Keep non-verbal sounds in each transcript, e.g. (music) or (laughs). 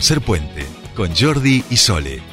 Tercer puente con Jordi y Sole.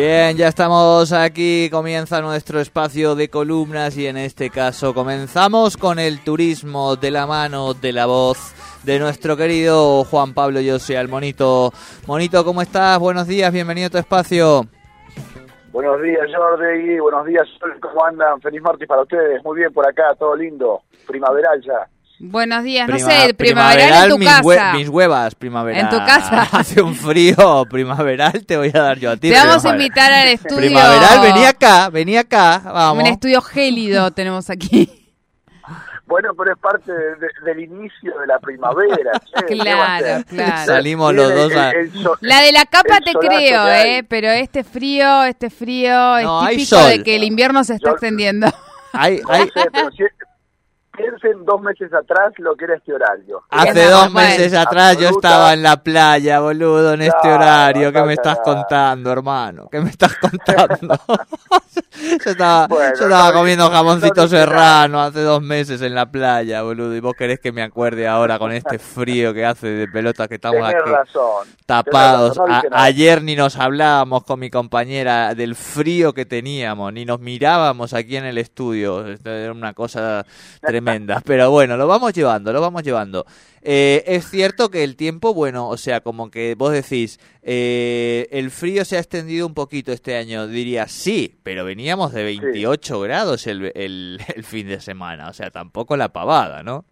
Bien, ya estamos aquí, comienza nuestro espacio de columnas y en este caso comenzamos con el turismo de la mano de la voz de nuestro querido Juan Pablo José el Monito. Monito, ¿cómo estás? Buenos días, bienvenido a tu espacio. Buenos días, Jordi, buenos días, ¿cómo andan? Feliz martes para ustedes, muy bien por acá, todo lindo, primaveral ya. Buenos días, no sé, primaveral, en tu mis casa. mis huevas, primaveral. En tu casa. (laughs) Hace un frío primaveral, te voy a dar yo a ti. Te vamos a invitar al estudio. Primaveral, vení acá, vení acá, vamos. Un estudio gélido (laughs) tenemos aquí. Bueno, pero es parte de- de- del inicio de la primavera. (laughs) che, ¿qué va a Claro, claro. Salimos los dos a- el- el sol- La de la capa te creo, eh, pero este frío, este frío No, es típico sol. de que el invierno se está Yo- extendiendo. Hay, no hay, sé, pero si- piensen dos meses atrás lo que era este horario. Hace No, dos bueno. meses atrás yo Absoluta. estaba en la playa, boludo, en este Claro, horario. ¿Qué no me estás contando, hermano? ¿Qué me estás contando? (laughs) (laughs) yo estaba, Bueno, yo estaba no, comiendo no, jamoncito no serrano hace dos meses en la playa, boludo. Y vos querés que me acuerde ahora con este frío que hace de pelota que estamos Tenés aquí razón. tapados. Tenés razón, no A- ayer ni nos hablábamos con mi compañera del frío que teníamos, ni nos mirábamos aquí en el estudio. Esto Era una cosa tremenda. (laughs) Pero bueno, lo vamos llevando, lo vamos llevando. Eh, es cierto que el tiempo, bueno, o sea, como que vos decís, eh, el frío se ha extendido un poquito este año, diría sí, pero veníamos de 28 grados el, el, (laughs) el fin de semana, o sea, tampoco la pavada, ¿no?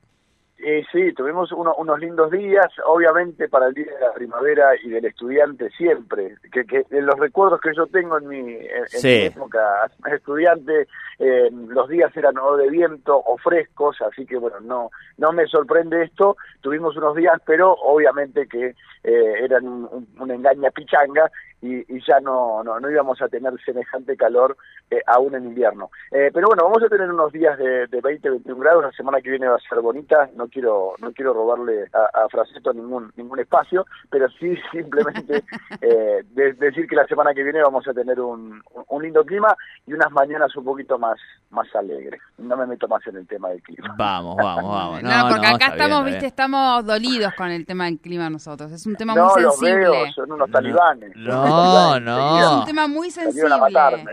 Eh, sí, tuvimos uno- unos lindos días, obviamente para el Día de la Primavera y del Estudiante siempre, que, que los recuerdos que yo tengo en mi, en, mi época (laughs) estudiante, eh, los días eran o de viento o frescos, así que bueno, no no me sorprende esto, tuvimos unos días, pero obviamente que eh, eran un, un- una engaña pichanga y, y ya no, no, no íbamos a tener semejante calor eh, aún en invierno. Eh, pero bueno, vamos a tener unos días de, de 20, 21 grados, la semana que viene va a ser bonita, no quiero no quiero robarle a, a Fraceto ningún ningún espacio, pero sí (laughs) simplemente eh, de- decir que la semana que viene vamos a tener un, un lindo clima y unas mañanas un poquito más más alegres. No me meto más en el tema del clima. Vamos, vamos, vamos. No, No, porque no, acá bien, estamos, viste, estamos dolidos con el tema del clima nosotros. Es un tema no muy los sensible. veo, son unos talibanes. son No, (laughs) no. Es un tema muy sensible.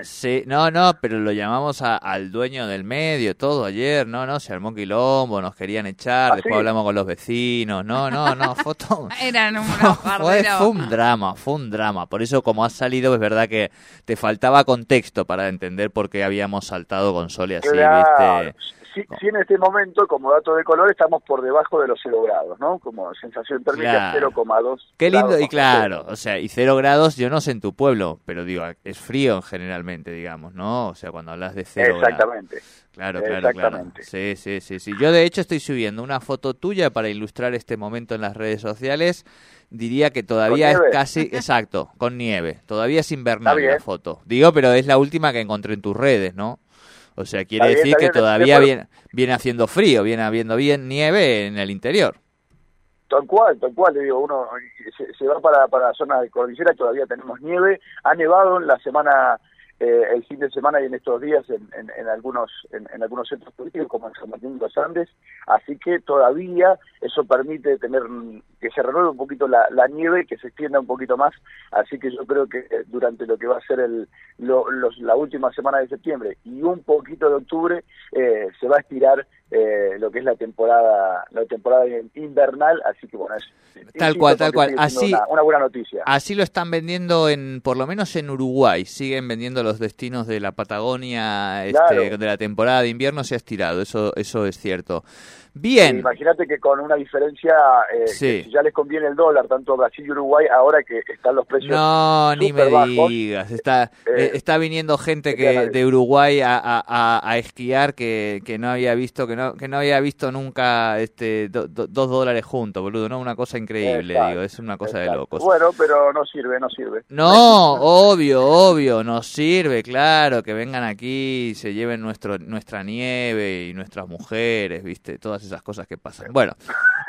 Sí, no, no, pero lo llamamos a- al dueño del medio, todo ayer, no, no, se armó un quilombo, nos querían echar, ¿Ah, después sí? hablamos con los vecinos, no, no, no, (laughs) todo- Eran unos (laughs) fue, fue un drama, fue un drama, por eso como has salido es verdad que te faltaba contexto para entender por qué habíamos saltado con Sole así, Claro. viste. Sí, sí, en este momento, como dato de color, estamos por debajo de los 0 grados, ¿no? Como sensación térmica Claro. 0,2. Qué lindo, grados y claro, cero. o sea, y cero grados, yo no sé en tu pueblo, pero digo, es frío generalmente, digamos, ¿no? O sea, cuando hablas de cero grados. Exactamente. Claro, claro, claro. Exactamente. Sí, sí, sí, sí. Yo de hecho estoy subiendo una foto tuya para ilustrar este momento en las redes sociales. Diría que todavía es casi, (laughs) exacto, con nieve. Todavía es invernal la foto. Digo, pero es la última que encontré en tus redes, ¿no? O sea, quiere bien, decir que bien. todavía viene, viene haciendo frío, viene habiendo bien nieve en el interior. Tal cual, tal cual, le digo, uno se, se va para, para la zona de cordillera, todavía tenemos nieve, ha nevado en la semana, eh, el fin de semana y en estos días en, en, en algunos en, en algunos centros turísticos como en San Martín de los Andes, así que todavía eso permite tener que se renueve un poquito la, la nieve, que se extienda un poquito más, así que yo creo que eh, durante lo que va a ser el, lo- los, la última semana de septiembre y un poquito de octubre eh, se va a estirar eh, lo que es la temporada la temporada invernal, así que bueno, es Tal cual, tal cual. Así- una, una buena noticia. Así lo están vendiendo en, por lo menos en Uruguay, siguen vendiendo los destinos de la Patagonia, este, Claro. de la temporada de invierno se ha estirado, eso, eso es cierto. Bien, Imagínate que con una diferencia, eh, Sí. que si ya les conviene el dólar, tanto Brasil y Uruguay, ahora que están los precios no, ni me bajos, digas, está, eh, eh, está viniendo gente que de Uruguay a, a- a- esquiar que, que no había visto, que no, que no había visto nunca este do- do- dos dólares juntos, boludo, no, una cosa increíble, Exacto, digo, es una cosa de locos. Bueno, pero no sirve, no sirve. No, obvio, obvio, nos sirve, claro, que vengan aquí y se lleven nuestro, nuestra nieve y nuestras mujeres, viste, todas esas cosas que pasan. Bueno,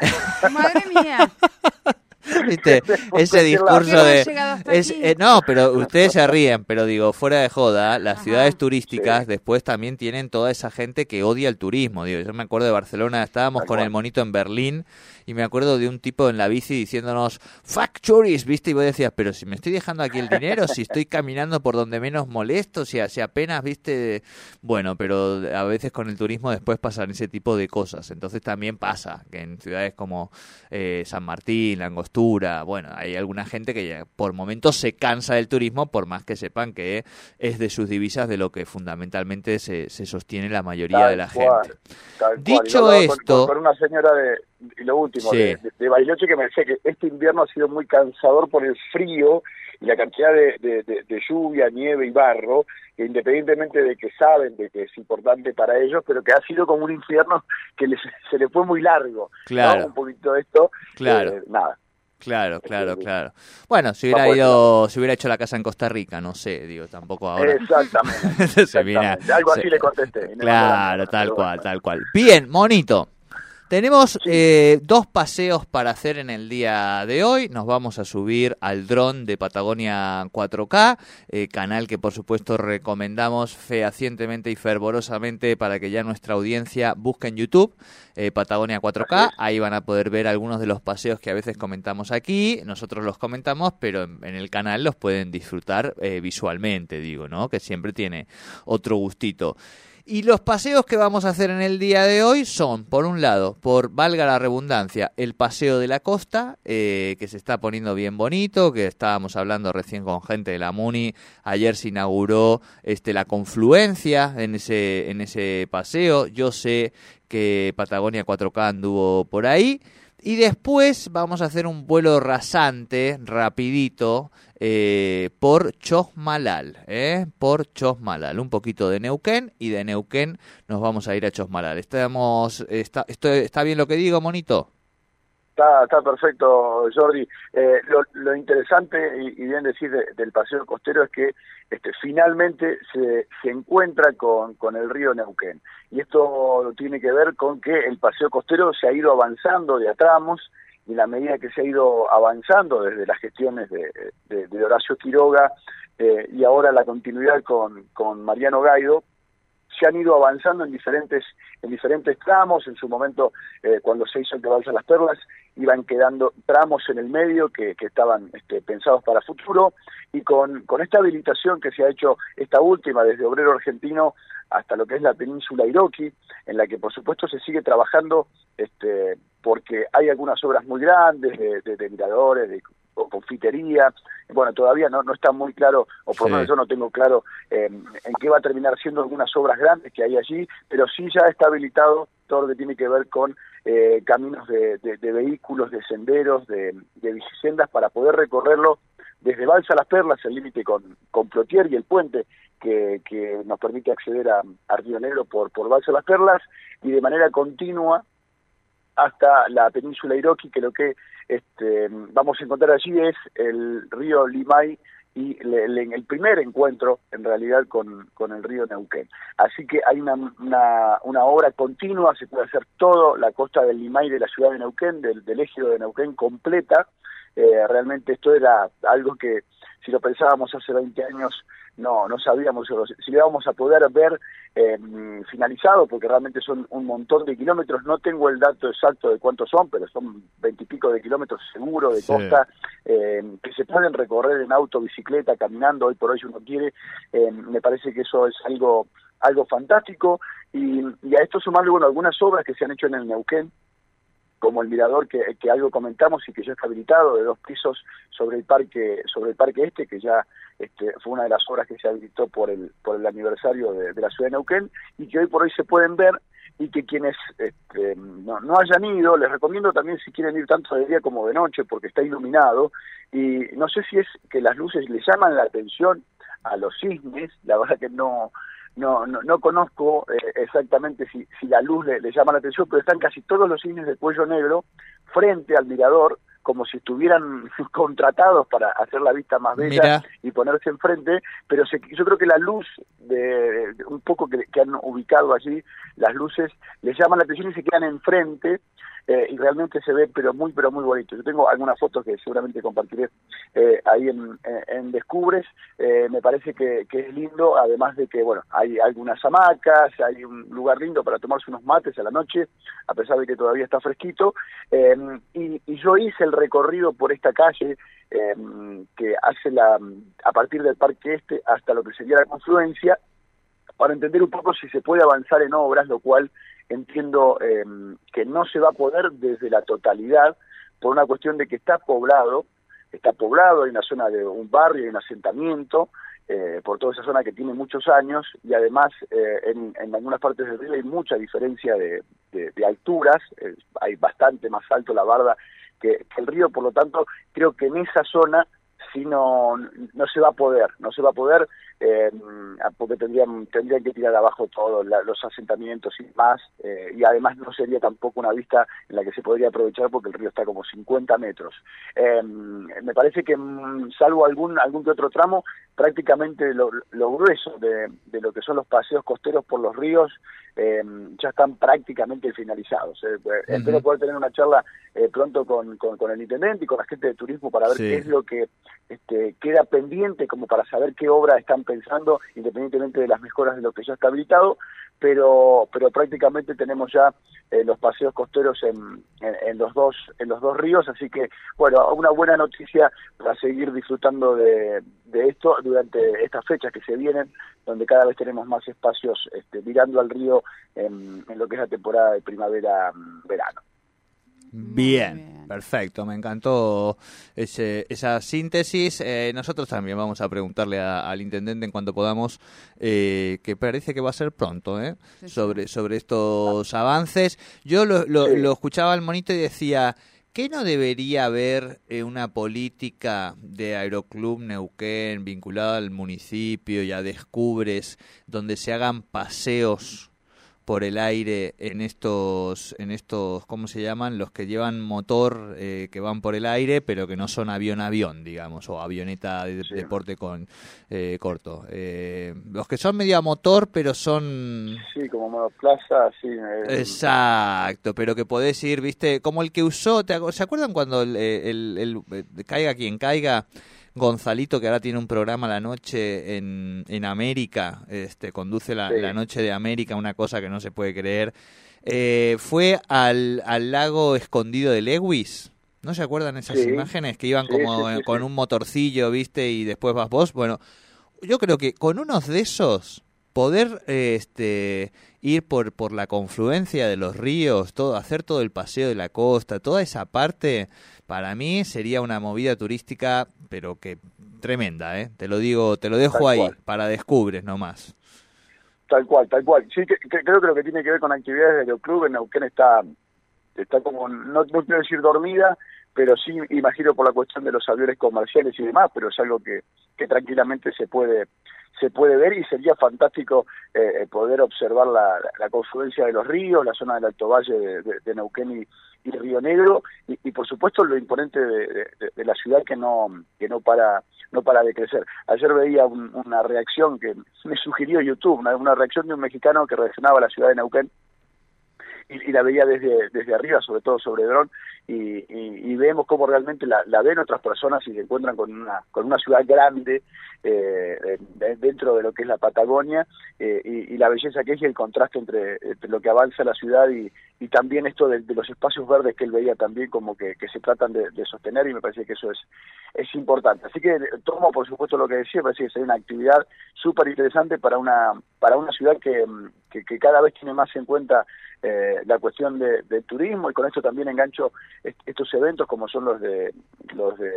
(laughs) Madre mía. (laughs) (laughs) ¿viste? (laughs) Ese discurso ¿Por qué de... es- eh, no, pero ustedes se ríen, pero digo, fuera de joda, las Ajá. ciudades turísticas Sí. después también tienen toda esa gente que odia el turismo. Digo, yo me acuerdo de Barcelona, estábamos Tal con cual. el monito en Berlín y me acuerdo de un tipo en la bici diciéndonos, fuck tourists, ¿viste? Y vos decías, pero si me estoy dejando aquí el dinero, si estoy caminando por donde menos molesto, si, si apenas, ¿viste? Bueno, pero a veces con el turismo después pasan ese tipo de cosas. Entonces también pasa que en ciudades como eh, San Martín, La Bueno, hay alguna gente que ya por momentos se cansa del turismo, por más que sepan que es de sus divisas de lo que fundamentalmente se, se sostiene la mayoría Tal de la cual, gente. Dicho esto- Con, con una señora de. Y lo último, Sí. de, de, Bariloche, que me decía que este invierno ha sido muy cansador por el frío y la cantidad de, de, lluvia, nieve y barro, que independientemente de que saben de que es importante para ellos, pero que ha sido como un infierno que les, se le fue muy largo. ¿no? Claro. Un poquito de esto. Claro. eh, nada. Claro, claro, claro. Bueno, si hubiera ido, si hubiera hecho la casa en Costa Rica, no sé, digo, tampoco ahora. Exactamente. (laughs) Exactamente. Algo así se- le contesté. Claro, tal cual, tal cual. Bien, monito. Tenemos eh, dos paseos para hacer en el día de hoy. Nos vamos a subir al dron de Patagonia 4K, eh, canal que por supuesto recomendamos fehacientemente y fervorosamente para que ya nuestra audiencia busque en YouTube eh, Patagonia 4K. Ahí van a poder ver algunos de los paseos que a veces comentamos aquí. Nosotros los comentamos, pero en, en el canal los pueden disfrutar eh, visualmente, digo, ¿no? Que siempre tiene otro gustito. Y los paseos que vamos a hacer en el día de hoy son, por un lado, por valga la redundancia, el paseo de la costa, eh, que se está poniendo bien bonito, que estábamos hablando recién con gente de la MUNI, ayer se inauguró este, la confluencia en ese, en ese paseo, yo sé que Patagonia 4K anduvo por ahí, y después vamos a hacer un vuelo rasante, rapidito, eh, por Chosmalal, ¿eh? por Chosmalal, un poquito de Neuquén y de Neuquén nos vamos a ir a Chosmalal. Estamos, está, esto, ¿Está bien lo que digo, monito? Está, perfecto, Jordi. Eh, lo, lo interesante y, bien decir de- del paseo costero es que este, finalmente se, se encuentra con, con el río Neuquén. Y esto tiene que ver con que el paseo costero se ha ido avanzando de a tramos y la medida que se ha ido avanzando desde las gestiones de, de- de Horacio Quiroga eh, y ahora la continuidad con, con Mariano Gaido, se han ido avanzando en diferentes en diferentes tramos. En su momento eh, cuando se hizo el que Balsa las Perlas iban quedando tramos en el medio que, que estaban este, pensados para futuro. Y con, con esta habilitación que se ha hecho esta última desde Obrero Argentino hasta lo que es la península Iroqui en la que por supuesto se sigue trabajando este porque hay algunas obras muy grandes de, de- de miradores de o confitería bueno todavía no, no está muy claro o por lo Sí. menos yo no tengo claro eh, en qué va a terminar siendo algunas obras grandes que hay allí, pero sí ya está habilitado todo lo que tiene que ver con eh, caminos de, de- de vehículos, de senderos, de, de bicisendas para poder recorrerlo desde Balsa Las Perlas, el límite con, con Plotier y el puente que, que nos permite acceder a, a Río Negro por, por Balsa Las Perlas y de manera continua hasta la península Iroqui, que lo que este, vamos a encontrar allí es el río Limay y le- el primer encuentro en realidad con, con el río Neuquén. Así que hay una, una, una obra continua, se puede hacer todo, la costa del Limay de la ciudad de Neuquén, del, del ejido de Neuquén completa. Eh, realmente esto era algo que si lo pensábamos hace 20 años no no sabíamos. Si lo íbamos a poder ver eh, finalizado porque realmente son un montón de kilómetros no tengo el dato exacto de cuántos son pero son veintipico de kilómetros seguro de Sí. costa eh, que se pueden recorrer en auto bicicleta caminando hoy por hoy si uno quiere. Eh, me parece que eso es algo algo fantástico. Y, y a esto sumarle bueno algunas obras que se han hecho en el Neuquén como el mirador que, algo comentamos y que ya está habilitado de dos pisos sobre el parque sobre el parque este que ya este, fue una de las obras que se habilitó por el por el aniversario de, de la ciudad de Neuquén y que hoy por hoy se pueden ver y que quienes este, no, no hayan ido les recomiendo también si quieren ir tanto de día como de noche porque está iluminado y no sé si es que las luces le llaman la atención a los cisnes la verdad que no no, no, no conozco eh, exactamente si, si la luz le, le llama la atención, pero están casi todos los cisnes de cuello negro frente al mirador, como si estuvieran (laughs) contratados para hacer la vista más bella Mira. y ponerse enfrente, pero se- yo creo que la luz de, de un poco que, que han ubicado allí, las luces les llaman la atención y se quedan enfrente eh, y realmente se ve pero muy pero muy bonito. Yo tengo algunas fotos que seguramente compartiré eh, ahí en, en- Descubres, eh, me parece que, que es lindo, además de que bueno hay algunas hamacas, hay un lugar lindo para tomarse unos mates a la noche, a pesar de que todavía está fresquito, eh, y, y yo hice el recorrido por esta calle eh, que hace la a partir del Parque Este hasta lo que sería la confluencia, para entender un poco si se puede avanzar en obras, lo cual entiendo eh, que no se va a poder desde la totalidad por una cuestión de que está poblado, está poblado, hay una zona de un barrio, hay un asentamiento, eh, por toda esa zona que tiene muchos años y además eh, en, en algunas partes del río hay mucha diferencia de, de- alturas, eh, hay bastante más alto la barda que el río, por lo tanto creo que en esa zona si no no se va a poder, no se va a poder eh, porque tendrían tendrían que tirar abajo todos los asentamientos y más eh, y además no sería tampoco una vista en la que se podría aprovechar porque el río está como 50 metros. Eh, me parece que mm, salvo algún algún que otro tramo prácticamente lo, lo grueso de, de lo que son los paseos costeros por los ríos eh, ya están prácticamente finalizados. eh. Eh, Espero poder tener una charla eh, pronto con, con, con el intendente y con la gente de turismo para ver Sí. qué es lo que este, queda pendiente como para saber qué obra están pensando independientemente de las mejoras de lo que ya está habilitado pero pero prácticamente tenemos ya eh, los paseos costeros en, en, en los dos en los dos ríos así que bueno una buena noticia para seguir disfrutando de, de esto durante estas fechas que se vienen donde cada vez tenemos más espacios este, mirando al río en, en lo que es la temporada de primavera mm, Bien, bien. perfecto, me encantó ese, esa síntesis. Eh, nosotros también vamos a preguntarle a- al intendente en cuanto podamos, eh, que parece que va a ser pronto, ¿eh? Sí, sí. sobre, sobre estos avances. Yo lo, lo, Sí. lo escuchaba al monito y decía, ¿qué no debería haber eh, una política de Aeroclub Neuquén vinculada al municipio y a Descubres, donde se hagan paseos? Por el aire en estos, en estos, ¿cómo se llaman? Los que llevan motor, eh, que van por el aire, pero que no son avión-avión, digamos, o avioneta de Sí. deporte con eh, corto. Eh, los que son medio a motor, pero son... sí como monoplaza sí eh, Exacto, pero que podés ir, viste, como el que usó, ¿te ¿se acuerdan cuando el, el- el- el- caiga quien caiga? Gonzalito, que ahora tiene un programa la noche en, en América, este, conduce la, Sí. la noche de América, una cosa que no se puede creer. Eh, fue al, al lago escondido de Lewis. ¿No se acuerdan esas Sí. imágenes que iban Sí, como con un motorcillo, viste, y después vas vos? Bueno, yo creo que con unos de esos poder eh, este ir por por la confluencia de los ríos, todo hacer todo el paseo de la costa, toda esa parte para mí sería una movida turística, pero que tremenda, ¿eh? Te lo digo, te lo dejo Tal ahí cual. para descubres nomás. Tal cual, tal cual. Sí, que, que- creo que lo que tiene que ver con actividades de Aeroclub en Neuquén está, está como, no, no quiero decir dormida, pero sí imagino por la cuestión de los aviones comerciales y demás, pero es algo que, que tranquilamente se puede se puede ver y sería fantástico eh, poder observar la, la confluencia de los ríos, la zona del Alto Valle de, de- de Neuquén y, y Río Negro y, por supuesto lo imponente de la ciudad que no que no para no para de crecer. Ayer veía un- una reacción que me sugirió YouTube, una, una reacción de un mexicano que reaccionaba a la ciudad de Neuquén y, la veía desde, desde arriba, sobre todo sobre dron, y, y, vemos cómo realmente la, la ven otras personas y se encuentran con una, con una ciudad grande eh, de- dentro de lo que es la Patagonia eh, y, la belleza que es y el contraste entre, lo que avanza la ciudad y, y también esto de, los espacios verdes que él veía también como que, que se tratan de, sostener y me parece que eso es, es importante. Así que tomo por supuesto lo que decía, me parece que sería una actividad súper interesante para una, para una ciudad que, que, que cada vez tiene más en cuenta eh, la cuestión de, del turismo y con esto también engancho est- estos eventos como son los de los de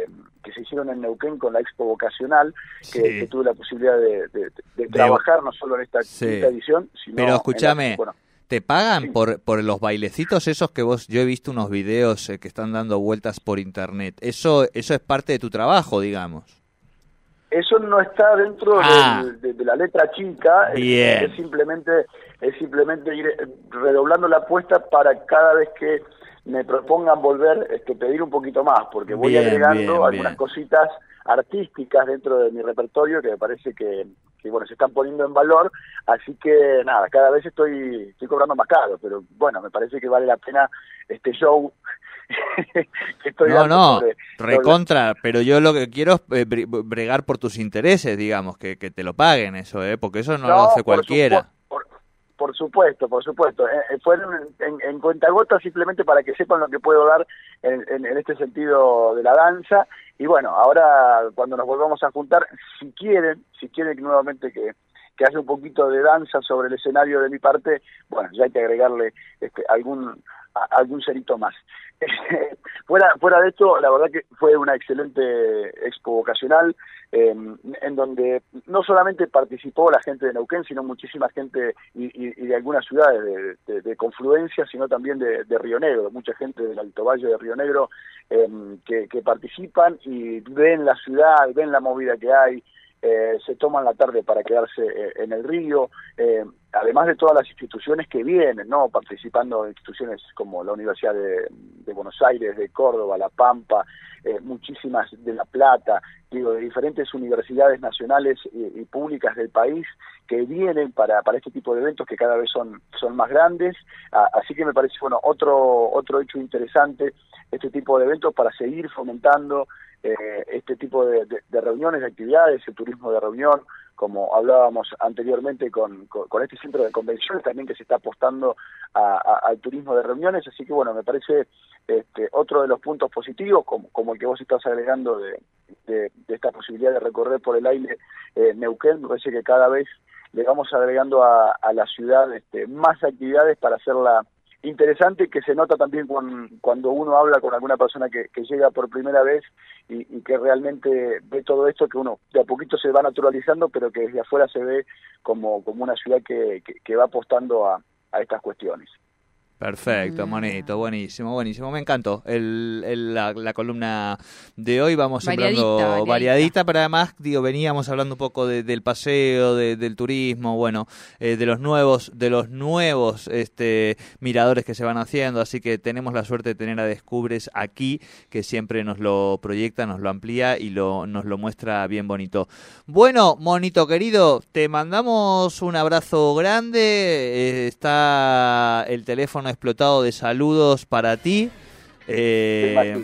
que se hicieron en Neuquén con la Expo Vocacional que, Sí. que tuve la posibilidad de, trabajar no solo en esta, Sí. quinta edición sino Pero en la- escúchame, bueno, ¿Te pagan Sí. por, por los bailecitos esos que vos, yo he visto unos videos eh, que están dando vueltas por internet? Eso, eso es parte de tu trabajo, digamos. Eso no está dentro Ah. del- de, de la letra chica, es- Bien. es, simplemente es simplemente ir eh, redoblando la apuesta para cada vez que me propongan volver, este, pedir un poquito más, porque voy Bien, agregando bien, algunas bien. cositas artísticas dentro de mi repertorio que me parece que, que, bueno se están poniendo en valor así que nada cada vez estoy estoy cobrando más caro pero bueno me parece que vale la pena este show (laughs) que estoy No, no, sobre- sobre- recontra, pero yo lo que quiero es eh, bre- bregar por tus intereses, digamos, que, que te lo paguen eso, ¿eh? Porque eso no, lo hace cualquiera. Por, por supuesto, por supuesto. Eh, eh, fueron en, en cuentagotas simplemente para que sepan lo que puedo dar en, en- en este sentido de la danza. Y bueno, ahora cuando nos volvamos a juntar, si quieren, si quieren nuevamente que, que haya un poquito de danza sobre el escenario de mi parte, bueno, ya hay que agregarle este, algún algún cerito más. (laughs) fuera fuera de esto, la verdad que fue una excelente expo vocacional eh, en donde no solamente participó la gente de Neuquén, sino muchísima gente y, y- de algunas ciudades de, confluencia, sino también de, de Río Negro, mucha gente del Alto Valle de Río Negro eh, que, que participan y ven la ciudad, ven la movida que hay, eh, se toman la tarde para quedarse eh, en el río, eh, además de todas las instituciones que vienen, ¿no? Participando instituciones como la Universidad de, Buenos Aires, de Córdoba, La Pampa, eh, muchísimas de La Plata, digo, de diferentes universidades nacionales y, y públicas del país que vienen para, para este tipo de eventos que cada vez son, son más grandes, Ah, así que me parece, bueno, otro, otro hecho interesante, este tipo de eventos para seguir fomentando eh, este tipo de, de- reuniones, de actividades, el turismo de reunión, como hablábamos anteriormente con, con, con este centro de convenciones también que se está apostando a- al turismo de reuniones, así que bueno, me parece este, otro de los puntos positivos, como, el que vos estás agregando de, de- de esta posibilidad de recorrer por el aire eh, Neuquén, me parece que cada vez le vamos agregando a, a la ciudad este, más actividades para hacerla interesante que se nota también con- cuando uno habla con alguna persona que, llega por primera vez y, y que realmente ve todo esto que uno de a poquito se va naturalizando pero que desde afuera se ve como, como una ciudad que, que, que va apostando a, a estas cuestiones. Perfecto, monito, buenísimo, buenísimo. Me encantó el, el- la, la columna de hoy. Vamos Variadita, variadita. variadita, pero además, digo, veníamos hablando un poco de- del paseo, de- del turismo, bueno, eh, de los nuevos, de los nuevos este, miradores que se van haciendo. Así que tenemos la suerte de tener a Descubres aquí, que siempre nos lo proyecta, nos lo amplía y lo, nos lo muestra bien bonito. Bueno, monito querido, te mandamos un abrazo grande. eh, está el teléfono explotado de saludos para ti. Eh,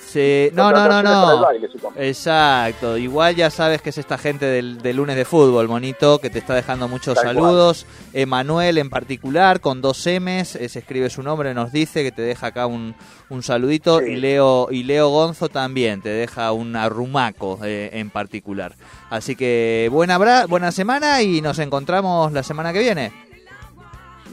se- no, no, no, no. Exacto. Igual ya sabes que es esta gente del, del lunes de fútbol, monito, que te está dejando muchos Tal cual. saludos. Emanuel en particular, con dos M's, eh, se escribe su nombre, nos dice que te deja acá un, un saludito. Sí. Y Leo y Leo Gonzo también te deja un arrumaco eh, en particular. Así que buena, bra- buena semana y nos encontramos la semana que viene.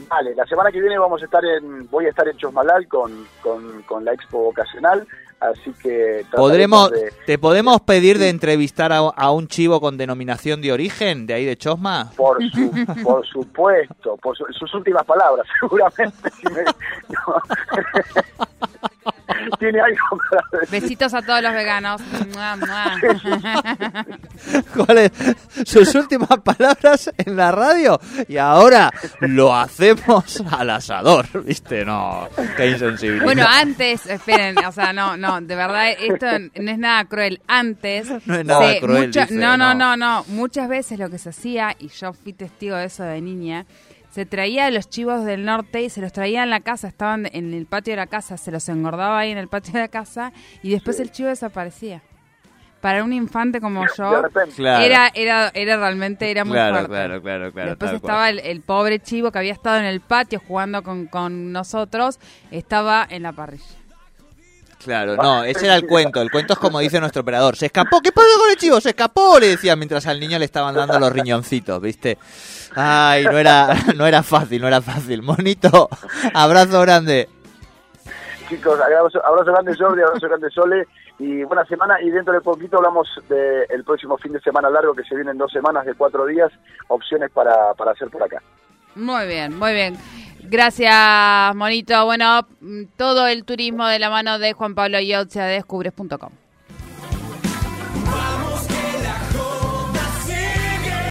Vale, la semana que viene vamos a estar en, voy a estar en Chosmalal con, con, con la expo vocacional, así que ¿Podremos, de- ¿Te podemos pedir de entrevistar a, a un chivo con denominación de origen de ahí de Chosma? Por, su, por supuesto, por su- sus últimas palabras, (laughs) seguramente. si me- (laughs) no. (laughs) Tiene algo para decir. Besitos a todos los veganos. Mua, mua. (laughs) ¿Cuáles sus últimas palabras en la radio? Y ahora lo hacemos al asador, ¿viste? No, qué insensibilidad. Bueno, antes, esperen, o sea, no, no, de verdad, esto no es nada cruel. Antes, No es nada se- cruel, mucha- dice, no, no, no. no, no, muchas veces lo que se hacía, y yo fui testigo de eso de niña, se traía a los chivos del norte y se los traía en la casa, estaban en el patio de la casa, se los engordaba ahí en el patio de la casa y después el chivo desaparecía. Para un infante como De yo. Claro. era, era, era realmente, era muy claro, fuerte. claro, claro, claro. Después estaba el, el pobre chivo que había estado en el patio jugando con, con nosotros, estaba en la parrilla. Claro, no, ese era el cuento. El cuento es como dice nuestro operador. Se escapó. ¿Qué pasó con el chivo? Se escapó, le decía mientras al niño le estaban dando los riñoncitos, ¿viste? Ay, no era, (laughs) no era fácil, no era fácil. Monito, abrazo grande. Chicos, abrazo, abrazo grande Jordi, abrazo grande Sole y buena semana y dentro de poquito hablamos del próximo fin de semana largo que se viene en dos semanas de cuatro días, opciones para, para hacer por acá. Muy bien, muy bien. Gracias, Monito. Bueno, todo el turismo de la mano de Juan Pablo Yotze de descubres.com.